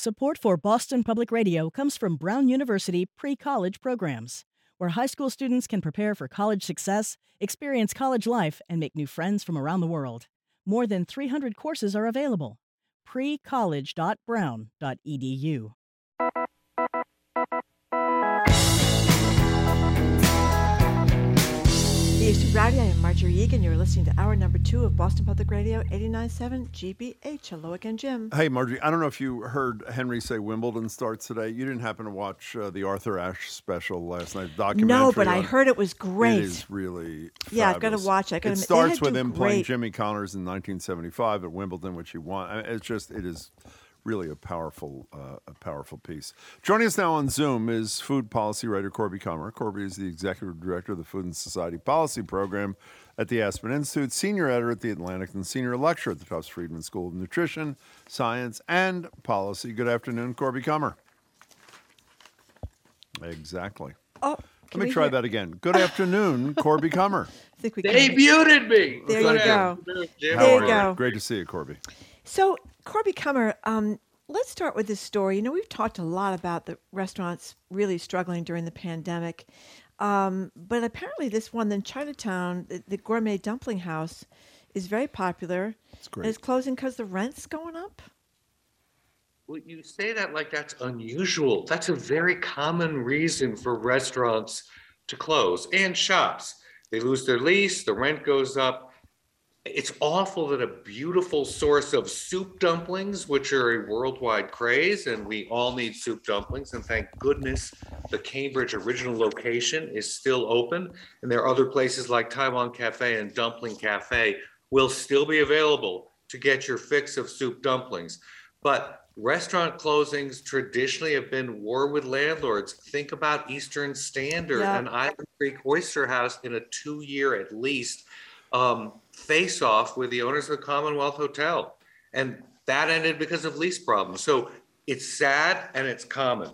Support for Boston Public Radio comes from Brown University pre college programs, where high school students can prepare for college success, experience college life, and make new friends from around the world. More than 300 courses are available. precollege.brown.edu. BHT Rowdy, I am Margery Eagan. You're listening to hour number two of Boston Public Radio 89.7 GBH. Hello again, Jim. Hey, Margery, I don't know if you heard Henry say Wimbledon starts today. You didn't happen to watch uh, the Arthur Ashe special last night, documentary. No, but I heard it was great. It is really Yeah, I've gotta watch it. Gotta it starts with him playing Jimmy Connors in 1975 at Wimbledon, which he won. I mean, It's just, it is really a powerful, uh, a powerful piece. Joining us now on Zoom is food policy writer Corby Kummer. Corby is the executive director of the Food and Society Policy Program at the Aspen Institute, senior editor at the Atlantic, and senior lecturer at the Tufts Friedman School of Nutrition, Science, and Policy. Good afternoon, Corby Kummer. Exactly. Oh, Let me try hear- that again. Good afternoon, Corby Kummer. I think we They can. muted me. There Good you go. How There are you go. Great to see you, Corby. So, Corby Kummer, um, let's start with this story. You know, we've talked a lot about the restaurants really struggling during the pandemic. Um, but apparently, this one in Chinatown, the, the Gourmet Dumpling House, is very popular. It's great. And it's closing because the rent's going up. Well, you say that like that's unusual. That's a very common reason for restaurants to close and shops. They lose their lease, the rent goes up. It's awful that a beautiful source of soup dumplings, which are a worldwide craze, and we all need soup dumplings. And thank goodness the Cambridge original location is still open. And there are other places like Taiwan Cafe and Dumpling Cafe will still be available to get your fix of soup dumplings. But restaurant closings traditionally have been war with landlords. Think about Eastern Standard Yeah. and Island Creek Oyster House in a two year at least um, face off with the owners of the Commonwealth Hotel. And that ended because of lease problems. So it's sad and it's common.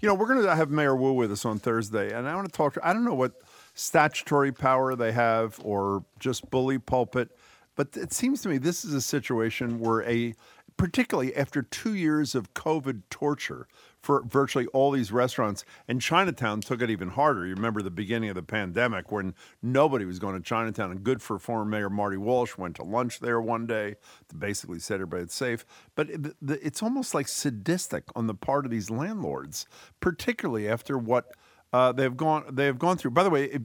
You know, we're going to have Mayor Wu with us on Thursday, and I want to talk to I don't know what statutory power they have or just bully pulpit, but it seems to me this is a situation where a particularly after two years of COVID torture for virtually all these restaurants, and Chinatown took it even harder. You remember the beginning of the pandemic when nobody was going to Chinatown, and good for former Mayor Marty Walsh went to lunch there one day to basically set everybody safe. But it, it's almost like sadistic on the part of these landlords, particularly after what uh, they've gone they have gone through. By the way, it,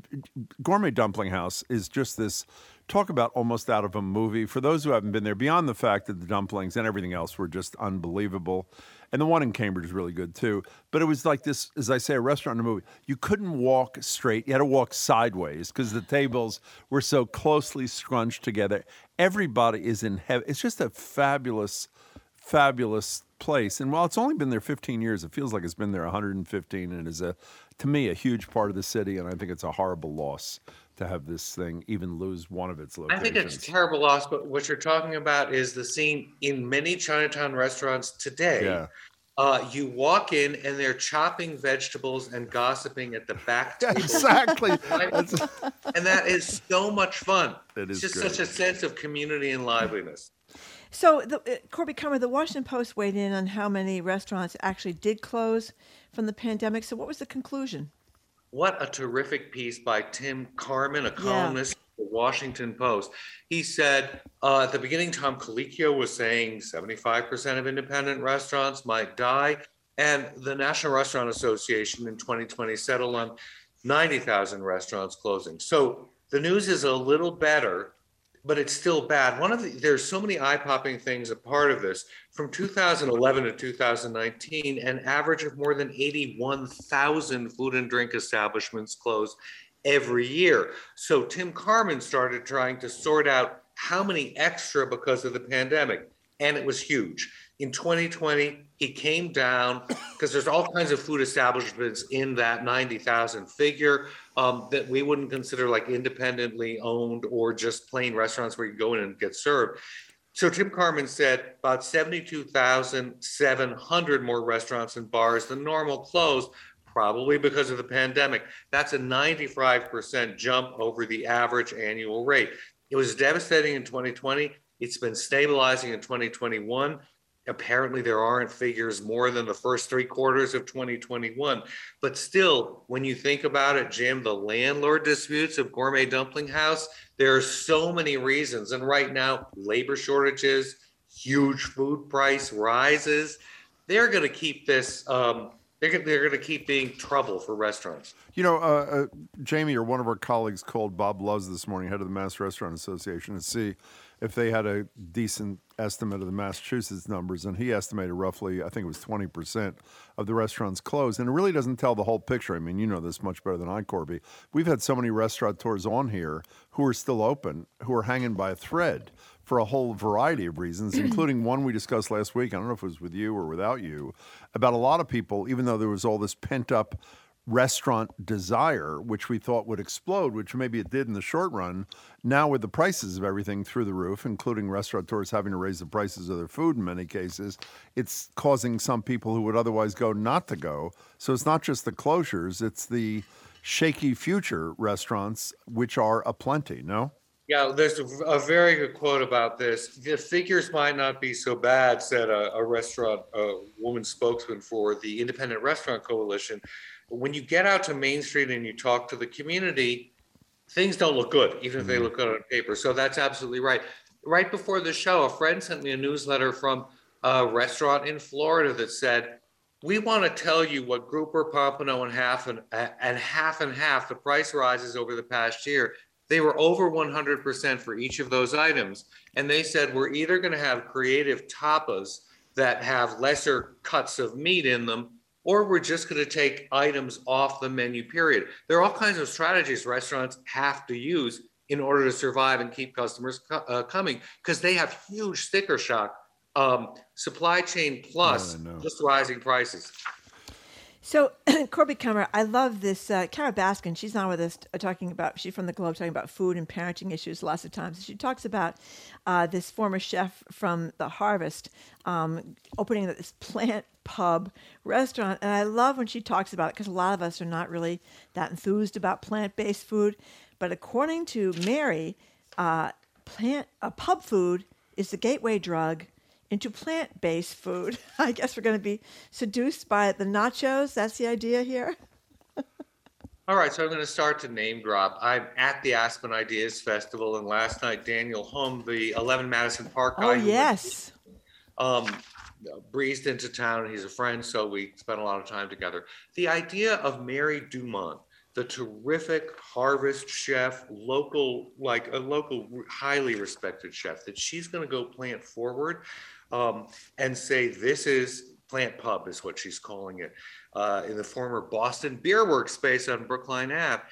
Gourmet Dumpling House is just this talk about almost out of a movie. For those who haven't been there, beyond the fact that the dumplings and everything else were just unbelievable, and the one in Cambridge is really good too. But it was like this, as I say, a restaurant in a movie. You couldn't walk straight; you had to walk sideways because the tables were so closely scrunched together. Everybody is in heaven. It's just a fabulous fabulous place. And while it's only been there 15 years, it feels like it's been there 115 and is a to me a huge part of the city and I think it's a horrible loss to have this thing even lose one of its locations. I locations. think it's a terrible loss, but what you're talking about is the scene in many Chinatown restaurants today. Yeah. Uh, you walk in and they're chopping vegetables and gossiping at the back table. exactly. That's- and that is so much fun. It it's is just such a sense of community and liveliness. So, the, uh, Corby Kummer, the Washington Post weighed in on how many restaurants actually did close from the pandemic. So, what was the conclusion? What a terrific piece by Tim Carman, a columnist at the Washington Post. He said uh, at the beginning, Tom Colicchio was saying 75% of independent restaurants might die. And the National Restaurant Association in 2020 settled on 90,000 restaurants closing. So the news is a little better, but it's still bad. One of the, there's so many eye popping things a part of this. From 2011 to 2019, an average of more than 81,000 food and drink establishments closed every year. So Tim Carman started trying to sort out how many extra because of the pandemic, and it was huge. In 2020, he came down because there's all kinds of food establishments in that 90,000 figure um, that we wouldn't consider like independently owned or just plain restaurants where you go in and get served. So Tim Carman said about 72,700 more restaurants and bars than normal closed, probably because of the pandemic. That's a 95% jump over the average annual rate. It was devastating in 2020. It's been stabilizing in 2021. Apparently there aren't figures more than the first three quarters of 2021. But still, when you think about it, Jim, the landlord disputes of Gourmet Dumpling House, there are so many reasons. And right now, labor shortages, huge food price rises, they're going to keep this. Um, they're, they're going to keep being trouble for restaurants. You know, uh, uh, Jamie or one of our colleagues called Bob Luz this morning, head of the Mass Restaurant Association, to see if they had a decent estimate of the Massachusetts numbers, and he estimated roughly, I think it was 20% of the restaurants closed. And it really doesn't tell the whole picture. I mean, you know this much better than I, Corby. We've had so many restaurateurs on here who are still open, who are hanging by a thread for a whole variety of reasons, including one we discussed last week. I don't know if it was with you or without you, about a lot of people, even though there was all this pent up restaurant desire, which we thought would explode, which maybe it did in the short run. Now, with the prices of everything through the roof, including restaurateurs having to raise the prices of their food in many cases, it's causing some people who would otherwise go not to go. So it's not just the closures, it's the shaky future restaurants, which are aplenty, no? Yeah, there's a, very good quote about this. The figures might not be so bad, said a, a restaurant a woman spokesman for the Independent Restaurant Coalition. When you get out to Main Street and you talk to the community, things don't look good, even if they mm-hmm. look good on paper. So that's absolutely right. Right before the show, a friend sent me a newsletter from a restaurant in Florida that said, we want to tell you what Grouper, Pompano, and half and, and half and half the price rises over the past year they were over 100% for each of those items. And they said, we're either going to have creative tapas that have lesser cuts of meat in them, or we're just going to take items off the menu, period. There are all kinds of strategies restaurants have to use in order to survive and keep customers co- uh, coming because they have huge sticker shock, um, supply chain plus just rising prices. So, Corby Kummer, I love this. Uh, Kara Baskin, she's on with us uh, talking about, she's from the Globe talking about food and parenting issues lots of times. She talks about uh, this former chef from the Harvest um, opening this plant pub restaurant. And I love when she talks about it because a lot of us are not really that enthused about plant based food. But according to Mary, uh, plant uh, pub food is the gateway drug into plant based food. I guess we're going to be seduced by the nachos. That's the idea here. All right, so I'm going to start to name drop. I'm at the Aspen Ideas Festival, and last night Daniel Humm, the 11 Madison Park guy, oh yes, um, breezed into town. He's a friend, so we spent a lot of time together. The idea of Mary Dumont, the terrific harvest chef, local, like a local, highly respected chef, that she's going to go plant forward um, and say this is Plant Pub is what she's calling it uh, in the former Boston Beer Works space on Brookline Ave.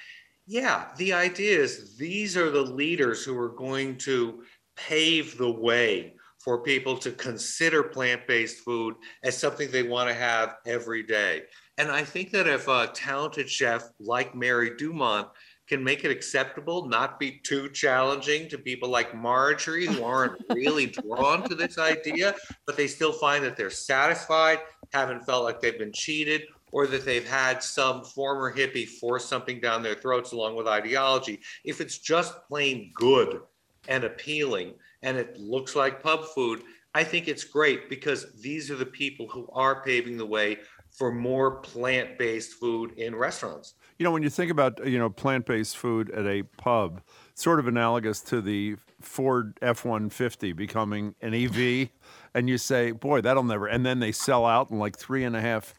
Yeah, the idea is these are the leaders who are going to pave the way for people to consider plant-based food as something they want to have every day. And I think that if a talented chef like Mary Dumont can make it acceptable, not be too challenging to people like Margery who aren't really drawn to this idea, but they still find that they're satisfied, haven't felt like they've been cheated, or that they've had some former hippie force something down their throats along with ideology. If it's just plain good and appealing and it looks like pub food, I think it's great because these are the people who are paving the way for more plant-based food in restaurants. You know, when you think about you know plant-based food at a pub, sort of analogous to the Ford F-150 becoming an EV, and you say, "Boy, that'll never," and then they sell out in like three and a half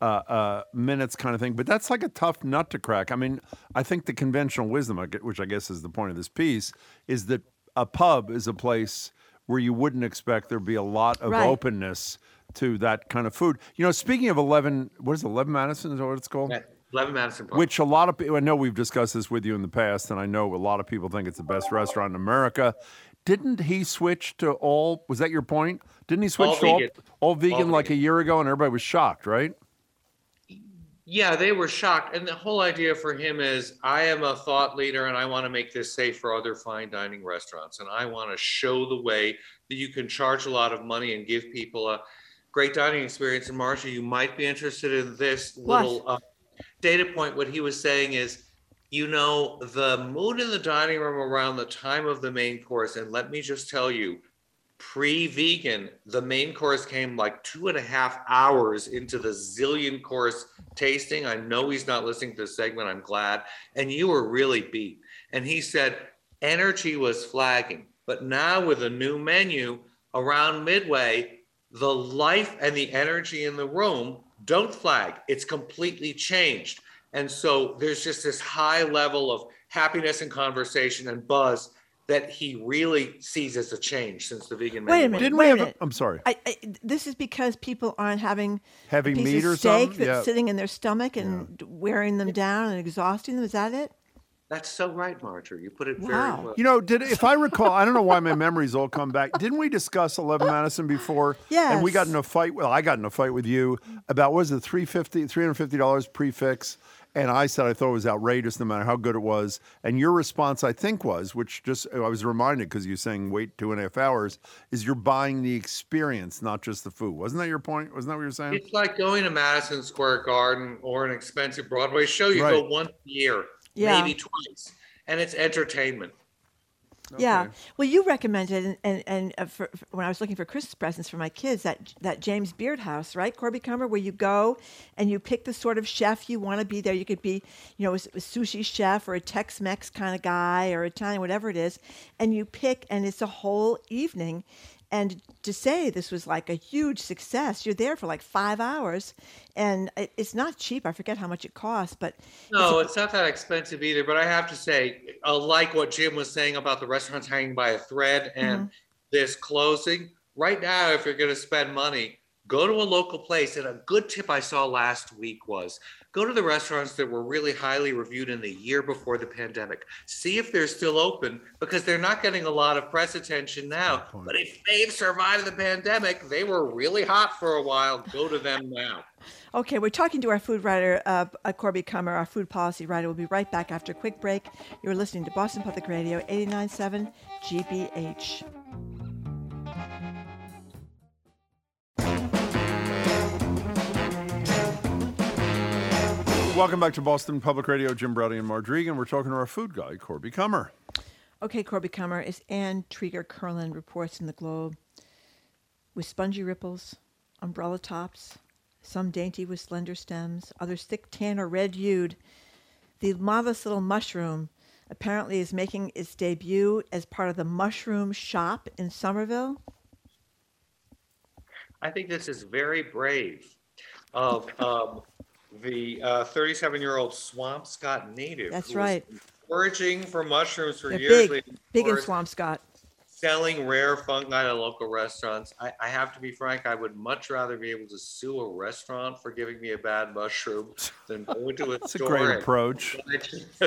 uh, uh, minutes, kind of thing. But that's like a tough nut to crack. I mean, I think the conventional wisdom, which I guess is the point of this piece, is that a pub is a place where you wouldn't expect there'd be a lot of right. openness to that kind of food. You know, speaking of 11, what is it, 11 Madison? Is that what it's called? Yeah. 11 Madison Park. Which a lot of people, I know we've discussed this with you in the past, and I know a lot of people think it's the best restaurant in America. Didn't he switch to all, was that your point? Didn't he switch all to vegan. All, all vegan all like vegan. a year ago and everybody was shocked, right? Yeah, they were shocked. And the whole idea for him is I am a thought leader and I want to make this safe for other fine dining restaurants. And I want to show the way that you can charge a lot of money and give people a great dining experience. And Marcia, you might be interested in this little uh, data point. What he was saying is, you know, the mood in the dining room around the time of the main course, and let me just tell you, pre-vegan, the main course came like two and a half hours into the zillion course tasting. I know he's not listening to this segment. I'm glad. And you were really beat. And he said energy was flagging, but now with a new menu around midway, the life and the energy in the room don't flag. It's completely changed. And so there's just this high level of happiness and conversation and buzz that he really sees as a change since the vegan Wait a minute. Didn't wait we a have? A, minute. I'm sorry. I, I, this is because people aren't having Heavy meat of or steak something? that's Yeah. sitting in their stomach and wearing them down and exhausting them. Is that it? That's so right, Margery. You put it very Wow. well. You know, did if I recall, I don't know why my memories all come back. Didn't we discuss Eleven Madison before? Yeah. And we got in a fight. Well, I got in a fight with you about what was it 350 350 dollars prix fixe, and I said I thought it was outrageous, no matter how good it was. And your response, I think, was which just I was reminded because you're saying wait two and a half hours is you're buying the experience, not just the food. Wasn't that your point? Wasn't that what you were saying? It's like going to Madison Square Garden or an expensive Broadway show. You go Right. once a year, Yeah. maybe twice, and it's entertainment. Yeah. Well, you recommended, and and, and uh, for, for- when I was looking for Christmas presents for my kids, that that James Beard House, right, Corby Kummer, where you go and you pick the sort of chef you want to be there. You could be, you know, a sushi chef or a Tex-Mex kind of guy or Italian, whatever it is, and you pick, and it's a whole evening. And to say this was like a huge success, you're there for like five hours, and it, it's not cheap. I forget how much it costs, but No, it's not that expensive either. But I have to say, I like what Jim was saying about the restaurants hanging by a thread and mm-hmm. this closing. Right now, if you're going to spend money, go to a local place. And a good tip I saw last week was go to the restaurants that were really highly reviewed in the year before the pandemic. See if they're still open because they're not getting a lot of press attention now. But if they've survived the pandemic, they were really hot for a while. Go to them now. Okay, we're talking to our food writer, uh, uh, Corby Kummer, our food policy writer. We'll be right back after a quick break. You're listening to Boston Public Radio 89.7 GBH. Welcome back to Boston Public Radio. Jim Braude and Margery Eagan. We're talking to our food guy, Corby Kummer. Okay, Corby Kummer, as Ann Trieger Kurland reports in the Globe, with spongy ripples, umbrella tops, some dainty with slender stems, others thick tan or red hued, the marvelous little mushroom apparently is making its debut as part of the mushroom shop in Somerville. I think this is very brave of um, the 37 year old Swampscott native. That's right. Foraging for mushrooms for They're years. big, big in tours, Swampscott. Selling rare fungi to local restaurants. I, I have to be frank, I would much rather be able to sue a restaurant for giving me a bad mushroom than go into a That's a great and- approach.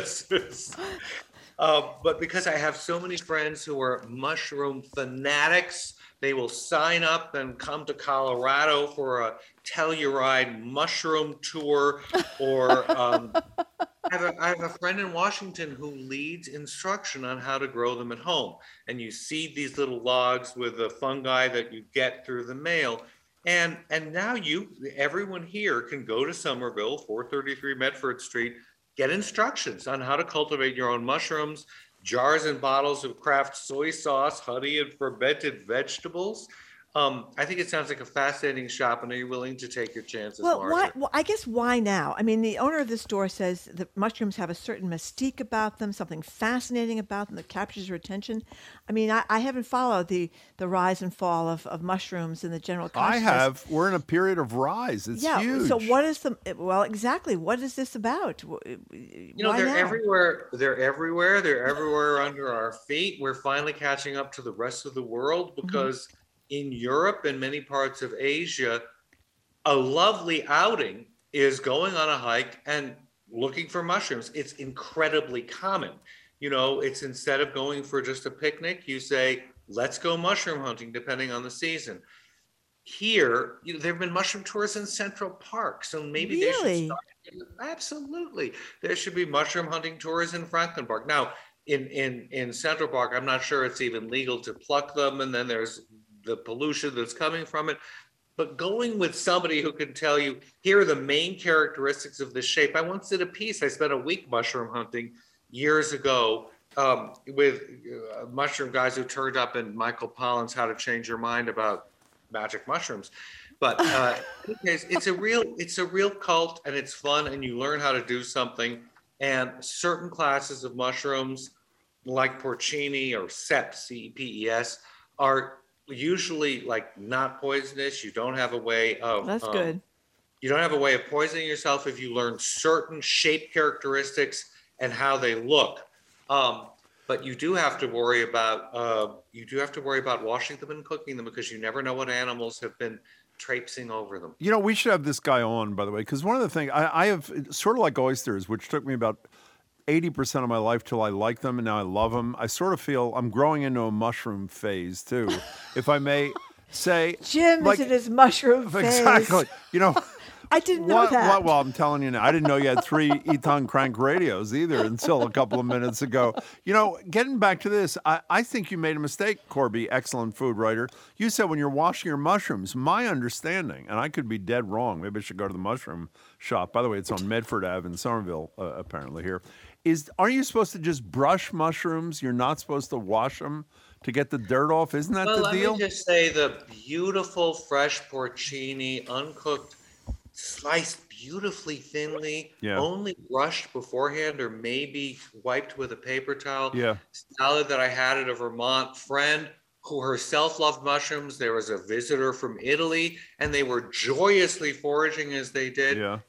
uh, but because I have so many friends who are mushroom fanatics, they will sign up and come to Colorado for a Telluride mushroom tour. Or um, I, have a, I have a friend in Washington who leads instruction on how to grow them at home. And you seed these little logs with the fungi that you get through the mail. And and now you, everyone here can go to Somerville, 433 Medford Street, get instructions on how to cultivate your own mushrooms, jars and bottles of craft soy sauce, honey, and fermented vegetables. Um, I think it sounds like a fascinating shop, and are you willing to take your chances, Well, Marcia? why, well, I guess why now? I mean, the owner of the store says the mushrooms have a certain mystique about them, something fascinating about them that captures your attention. I mean, I, I haven't followed the, the rise and fall of, of mushrooms in the general I have. We're in a period of rise. It's yeah. huge. So what is the well exactly? What is this about? Wh- you know why they're now? everywhere they're everywhere they're everywhere under our feet we're finally catching up to the rest of the world Mm-hmm. In europe and many parts of asia a lovely outing is going on a hike and looking for mushrooms it's incredibly common you know it's instead of going for just a picnic you say let's go mushroom hunting depending on the season here you know, there have been mushroom tours in central park so maybe they should start Absolutely. There should be mushroom hunting tours in Franklin Park. Now, in, in, in Central Park, I'm not sure it's even legal to pluck them. And then there's the pollution that's coming from it. But going with somebody who can tell you, here are the main characteristics of this shape. I once did a piece. I spent a week mushroom hunting years ago um, with uh, mushroom guys who turned up in Michael Pollan's How to Change Your Mind about magic mushrooms. But uh, in case, it's a real it's a real cult and it's fun and you learn how to do something. And certain classes of mushrooms, like porcini or CEP, C-E-P-E-S, are usually like not poisonous. You don't have a way of That's um, good. you don't have a way of poisoning yourself if you learn certain shape characteristics and how they look. Um, but you do have to worry about uh, you do have to worry about washing them and cooking them because you never know what animals have been traipsing over them. You know, we should have this guy on, by the way, because one of the things I, I have, sort of like oysters, which took me about 80% of my life till I like them and now I love them. I sort of feel I'm growing into a mushroom phase too, if I may say. Jim like- is in his mushroom phase. Exactly. You know, I didn't know what, that. what- well, I'm telling you now, I didn't know you had three Eton Crank radios either until a couple of minutes ago. You know, getting back to this, I, I think you made a mistake, Corby, excellent food writer. You said when you're washing your mushrooms, my understanding, and I could be dead wrong, maybe I should go to the mushroom shop. By the way, it's on Medford Ave in Somerville, uh, apparently here. Is aren't you supposed to just brush mushrooms? You're not supposed to wash them to get the dirt off. Isn't that Well, the let deal? me just say the beautiful fresh porcini, uncooked, sliced beautifully thinly, Yeah. only brushed beforehand or maybe wiped with a paper towel. Yeah. Salad that I had at a Vermont friend who herself loved mushrooms. There was a visitor from Italy, and they were joyously foraging as they did. yeah.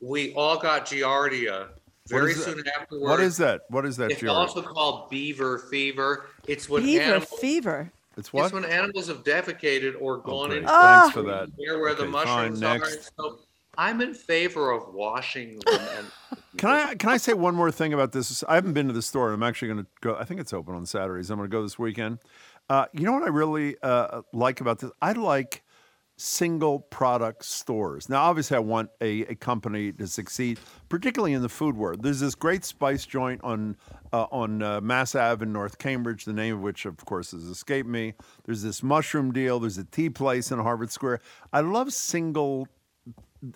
We all got giardia very is that? soon afterwards. What is that? What is that, It's Jerry? also called beaver fever. It's when Fever, animals fever. It's what? it's when animals have defecated or gone great. into Ah! Thanks for that. near where the Okay, fine, mushrooms are. next. So I'm in favor of washing them. And Can I can I say one more thing about this? I haven't been to the store. I'm actually going to go. I think it's open on Saturdays. I'm going to go this weekend. Uh, you know what I really uh, like about this? I like single product stores. Now, obviously, I want a, a company to succeed, particularly in the food world. There's this great spice joint on uh, on uh, Mass Ave in North Cambridge, the name of which, of course, has escaped me. There's this mushroom deal. There's a tea place in Harvard Square. I love single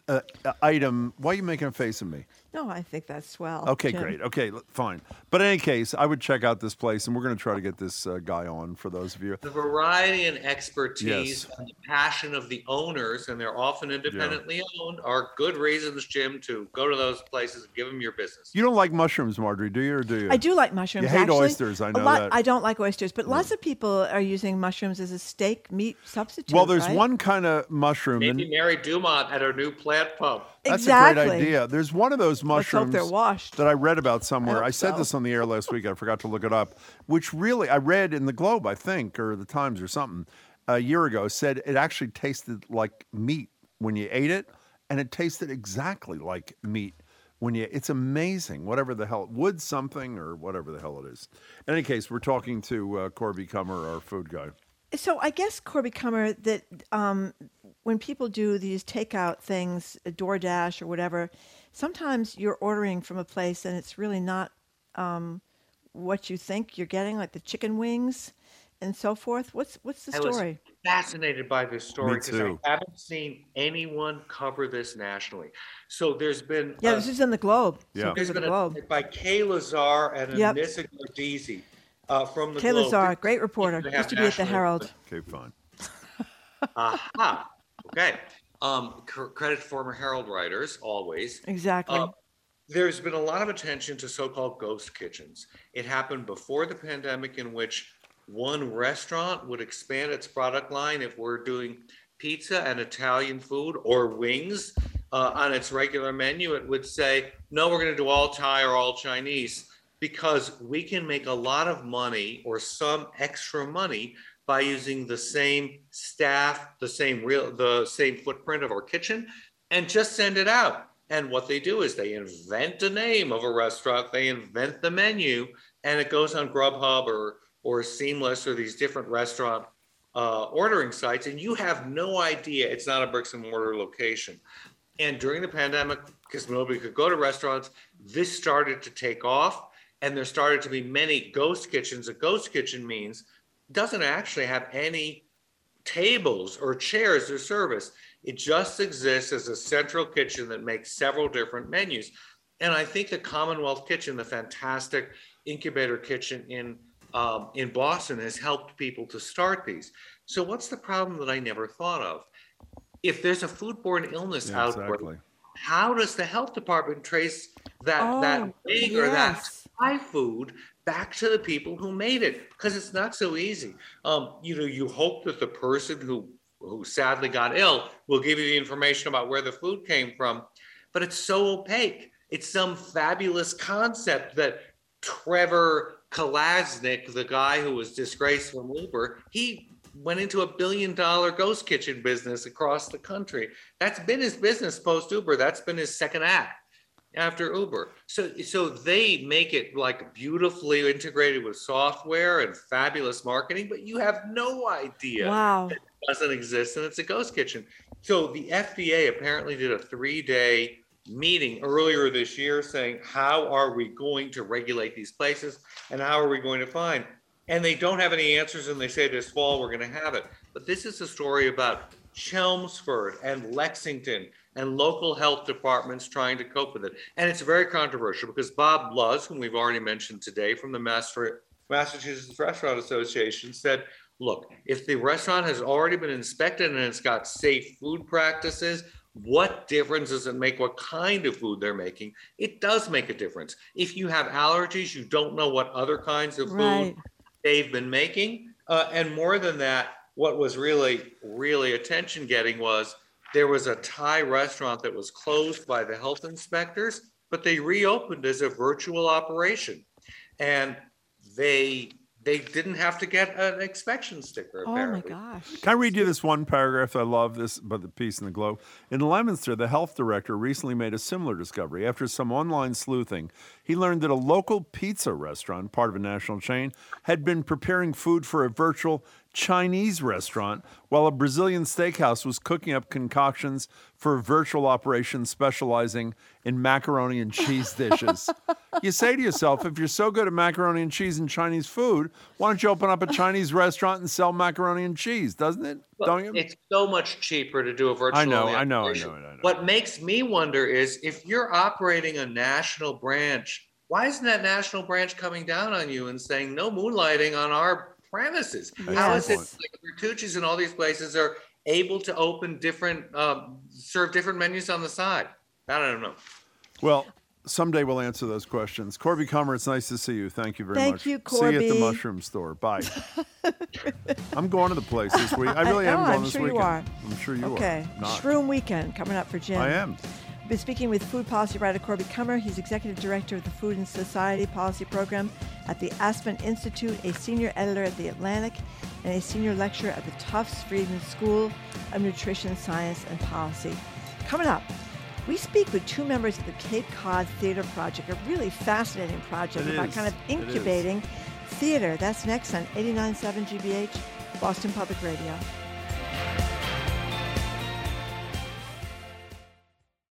uh, uh, item. Why are you making a face at me? No, I think that's swell. Okay, Jim. great. Okay, l- fine. But in any case, I would check out this place, and we're going to try to get this uh, guy on for those of you. the variety and expertise Yes. and the passion of the owners, and they're often independently owned, are good reasons, Jim, to go to those places and give them your business. You don't like mushrooms, Margery, do you, or do you? I do like mushrooms. You hate actually. oysters, I A know lot- that. I don't like oysters, but lots of people are using mushrooms as a steak meat substitute. Well, there's right? one kind of mushroom, Maybe and Mary Dumont at her new Plant Pub. That's exactly. a great idea. There's one of those mushrooms that I read about somewhere. hope I, said so. this on the air last week. I forgot to look it up. Which really, I read in the Globe, I think, or the Times or something, a year ago, said it actually tasted like meat when you ate it, and it tasted exactly like meat when you. It's amazing. Whatever the hell, wood something or whatever the hell it is. In any case, we're talking to uh, Corby Kummer, our food guy. So I guess Corby Kummer that um, when people do these takeout things, DoorDash or whatever, sometimes you're ordering from a place and it's really not um, what you think you're getting, like the chicken wings and so forth. What's what's the I was story? fascinated by this story because. I haven't seen anyone cover this nationally. So there's been Yeah, uh, this is in the Globe. Yeah. So there's there's a been Globe. a, by Kay Lazar and Yep. Anissa Gardizy uh, from the Kay Globe. Lazar, great reporter. Used to be at the Herald. Okay, fine. Aha. Okay. Um, cr- credit to former Herald writers, always. Exactly. Uh, there's been a lot of attention to so-called ghost kitchens. It happened before the pandemic, in which one restaurant would expand its product line if we're doing pizza and Italian food or wings uh, on its regular menu. It would say, "No, we're going to do all Thai or all Chinese." Because we can make a lot of money or some extra money by using the same staff, the same real, the same footprint of our kitchen, and just send it out. And what they do is they invent a name of a restaurant, they invent the menu, and it goes on Grubhub or or Seamless or these different restaurant uh, ordering sites, and you have no idea it's not a bricks and mortar location. And during the pandemic, because nobody could go to restaurants, this started to take off, and there started to be many ghost kitchens. A ghost kitchen means doesn't actually have any tables or chairs or service. It just exists as a central kitchen that makes several different menus. And I think the Commonwealth Kitchen, the fantastic incubator kitchen in um, in Boston has helped people to start these. So what's the problem that I never thought of? If there's a foodborne illness Yeah, outbreak, exactly. how does the health department trace that Oh, that pig or that yes. Thai food back to the people who made it? Because it's not so easy. Um, you know, you hope that the person who who sadly got ill will give you the information about where the food came from, but it's so opaque. It's some fabulous concept that Trevor Kalanick, the guy who was disgraced from Uber, he went into a billion dollar ghost kitchen business across the country. That's been his business post Uber. That's been his second act after Uber. So so they make it like beautifully integrated with software and fabulous marketing, but you have no idea Wow. it doesn't exist and it's a ghost kitchen. So the FDA apparently did a three-day meeting earlier this year saying how are we going to regulate these places and how are we going to find and they don't have any answers and they say this fall we're going to have it but this is a story about chelmsford and lexington and local health departments trying to cope with it. And it's very controversial because bob luz whom we've already mentioned today from the Master- massachusetts restaurant association said look if the restaurant has already been inspected and it's got safe food practices what difference does it make what kind of food they're making? It does make a difference. If you have allergies you don't know what other kinds of food Right. they've been making. Uh, and more than that what was really really attention getting was there was a thai restaurant that was closed by the health inspectors but they reopened as a virtual operation and they they didn't have to get an inspection sticker Oh my apparently gosh. Can I read you this one paragraph? I love this, but the piece in the Globe. In Leominster, the health director recently made a similar discovery. After some online sleuthing, he learned that a local pizza restaurant, part of a national chain, had been preparing food for a virtual Chinese restaurant, while a Brazilian steakhouse was cooking up concoctions for a virtual operation specializing in macaroni and cheese dishes. you say to yourself, if you're so good at macaroni and cheese and Chinese food, why don't you open up a Chinese restaurant and sell macaroni and cheese? Doesn't it? Look, don't you? It's so much cheaper to do a virtual. I know, I know, I know, I know. What makes me wonder is if you're operating a national branch, why isn't that national branch coming down on you and saying no moonlighting on our premises? How is it Yes. like Bertucci's and all these places are able to open different, um, serve different menus on the side? I don't know. Well, someday we'll answer those questions. Corby Kummer, it's nice to see you. Thank you very Thank much. you, See you at the mushroom store. Bye. I'm going to the place this week. I really am know, going I'm this sure you weekend. are. I'm sure you okay. are. Okay. Shroom Weekend coming up for Jim. I am. Been speaking with food policy writer Corby Kummer. He's executive director of the Food and Society Policy Program at the Aspen Institute, a senior editor at The Atlantic, and a senior lecturer at the Tufts Friedman School of Nutrition Science and Policy. Coming up, we speak with two members of the Cape Cod Theater Project, a really fascinating project It about is. kind of incubating theater. That's next on 89.7 GBH, Boston Public Radio.